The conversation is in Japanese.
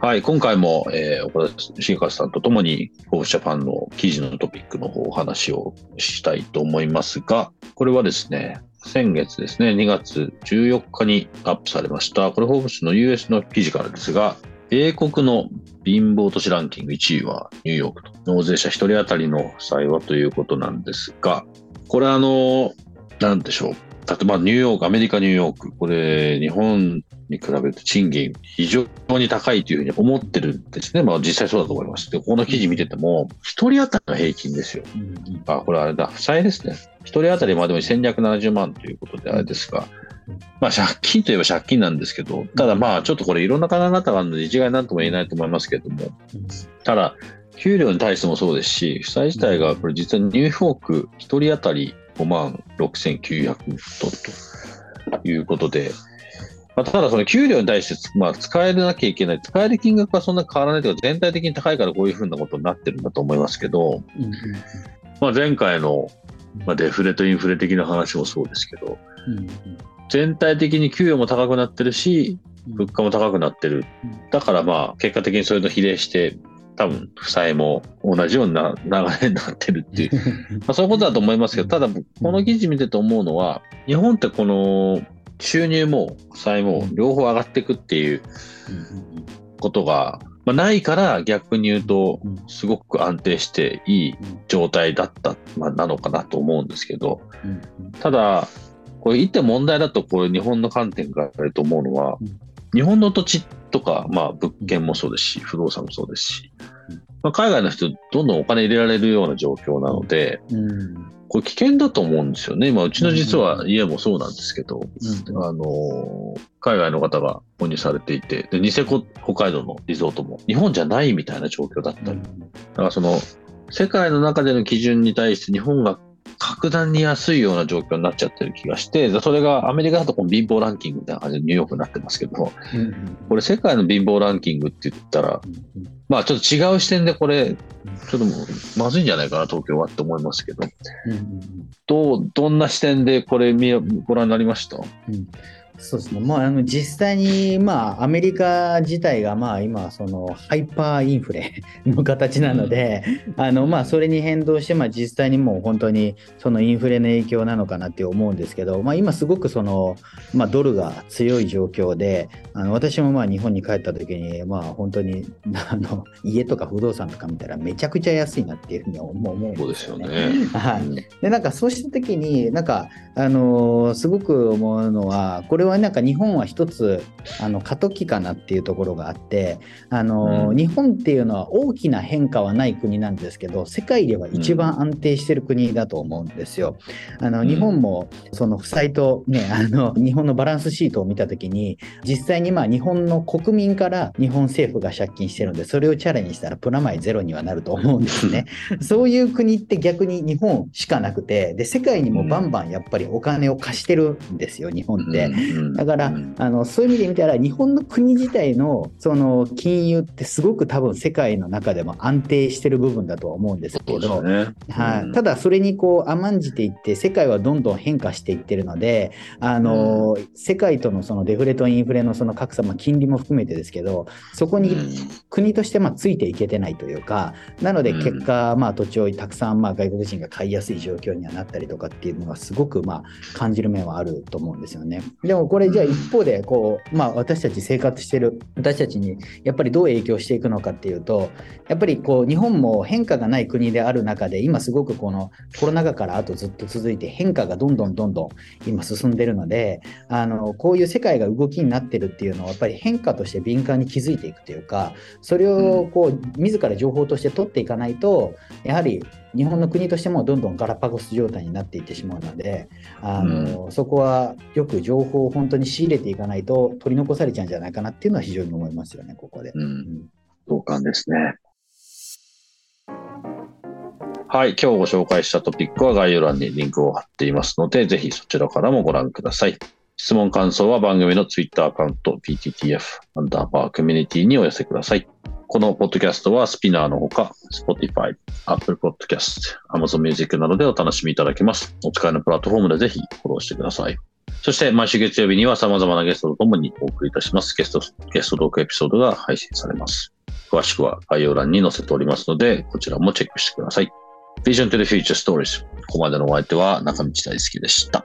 はい、今回も、えー、岡田重和さんとともに、フォーブジャパンの記事のトピックの方お話をしたいと思いますが、これはですね、先月ですね、2月14日にアップされました、これ、フォーブスの US の記事からですが、英国の貧乏都市ランキング1位はニューヨークと、納税者1人当たりの負債はということなんですが、これあの、なんでしょう。例えばニューヨーク、アメリカ、ニューヨーク、これ、日本に比べると賃金非常に高いというふうに思ってるんですね。まあ実際そうだと思います。で、この記事見てても、一人当たりの平均ですよ。あ、これあれだ、負債ですね。一人当たりまあでも1270万ということであれですが、まあ借金といえば借金なんですけど、ただまあちょっとこれいろんな考え方があるので一概なんとも言えないと思いますけども、ただ、給料に対してもそうですし、負債自体がこれ実はニューヨーク一人当たり5万6900ドルということで、まあ、ただその給料に対して、まあ、使えなきゃいけない、使える金額はそんな変わらない。というか、全体的に高いからこういうふうなことになってるんだと思いますけど、まあ、前回の、まあ、デフレとインフレ的な話もそうですけど、全体的に給与も高くなってるし、物価も高くなってる。だからまあ、結果的にそれと比例して、多分、負債も同じような流れになってるっていう、まあ、そういうことだと思いますけど、ただ、この記事見てて思うのは、日本ってこの収入も負債も両方上がっていくっていうことが、まあ、ないから逆に言うと、すごく安定していい状態だった、まあ、なのかなと思うんですけど、ただ、これ一点問題だと、これ日本の観点からあると思うのは、日本の土地とか、まあ物件もそうですし、不動産もそうですし、まあ、海外の人どんどんお金入れられるような状況なので、これ危険だと思うんですよね。今、うちの実は家もそうなんですけど、あの、海外の方が購入されていて、で、ニセコ北海道のリゾートも日本じゃないみたいな状況だった。り、だからその、世界の中での基準に対して日本が格段に安いような状況になっちゃってる気がして、それがアメリカだとこの貧乏ランキングみたいな感じでニューヨークになってますけど、これ世界の貧乏ランキングって言ったら、まあちょっと違う視点でこれ、ちょっとまずいんじゃないかな、東京はって思いますけど、どう、どんな視点でこれ見ご覧になりました、そうですね、まあ、あの実際に、まあ、アメリカ自体が、まあ、今その、ハイパーインフレ の形なので、あのまあ、それに変動して、まあ、実際にもう本当にそのインフレの影響なのかなって思うんですけど、まあ、今、すごくその、まあ、ドルが強い状況で、あの私もまあ日本に帰った時に、まあ、本当にあの家とか不動産とか見たら、めちゃくちゃ安いなっていうふうに思うんそうですよね。はい、でなんかそうした時になんかあのーすごく思うのはこれはなんか日本は一つあの過渡期かなっていうところがあってあのーうん日本っていうのは大きな変化はない国なんですけど世界では一番安定してる国だと思うんですよ。あのうん日本もその負債とね あの日本のバランスシートを見た時に実際にまあ日本の国民から日本政府が借金してるのでそれをチャレンジしたらプラマイゼロにはなると思うんですね。そういう国って逆に日本しかなくて、で、世界にもバンバンやっぱりお金を貸してるんですよ、日本って。だから、あのそういう意味で見たら日本の国自体のその金融ってすごく多分世界の中でも安定してる部分だとは思うんですけど、ね。はい、ただそれにこう甘んじていって世界はどんどん変化していってるのであの、世界とのそのデフレとインフレのその格差、まあ、金利も含めてですけどそこに国としてまあついていけてないというかなのでうん。結果、まあ、土地をたくさんまあ外国人が買いやすい状況にはなったりとかっていうのはすごくまあ感じる面はあると思うんですよね。でもこれじゃあ一方でこう、まあ、私たち生活してる私たちにやっぱりどう影響していくのかっていうとやっぱりこう日本も変化がない国である中で今すごくこのコロナ禍からあとずっと続いて変化がどんどんどんどん今進んでるのであのこういう世界が動きになってるっていうのはやっぱり変化として敏感に気づいていくというかそれをこう自ら情報として取っていかないとやはり日本の国としてもどんどんガラパゴス状態になっていってしまうのであの、うん、そこはよく情報を本当に仕入れていかないと取り残されちゃうんじゃないかなっていうのは非常に思いますよねここで。うん、同感ですね。はい、今日ご紹介したトピックは概要欄にリンクを貼っていますので、ぜひそちらからもご覧ください。質問感想は番組の Twitter アカウント PTTF アンダーバーコミュニティにお寄せください。このポッドキャストはスピナーのほか、Spotify、Apple Podcast、Amazon Music などでお楽しみいただけます。お使いのプラットフォームでぜひフォローしてください。そして毎週月曜日には様々なゲストとともにお送りいたします。ゲスト、ゲストトークエピソードが配信されます。詳しくは概要欄に載せておりますので、こちらもチェックしてください。Vision to the Future Stories。ここまでのお相手は中道大輔でした。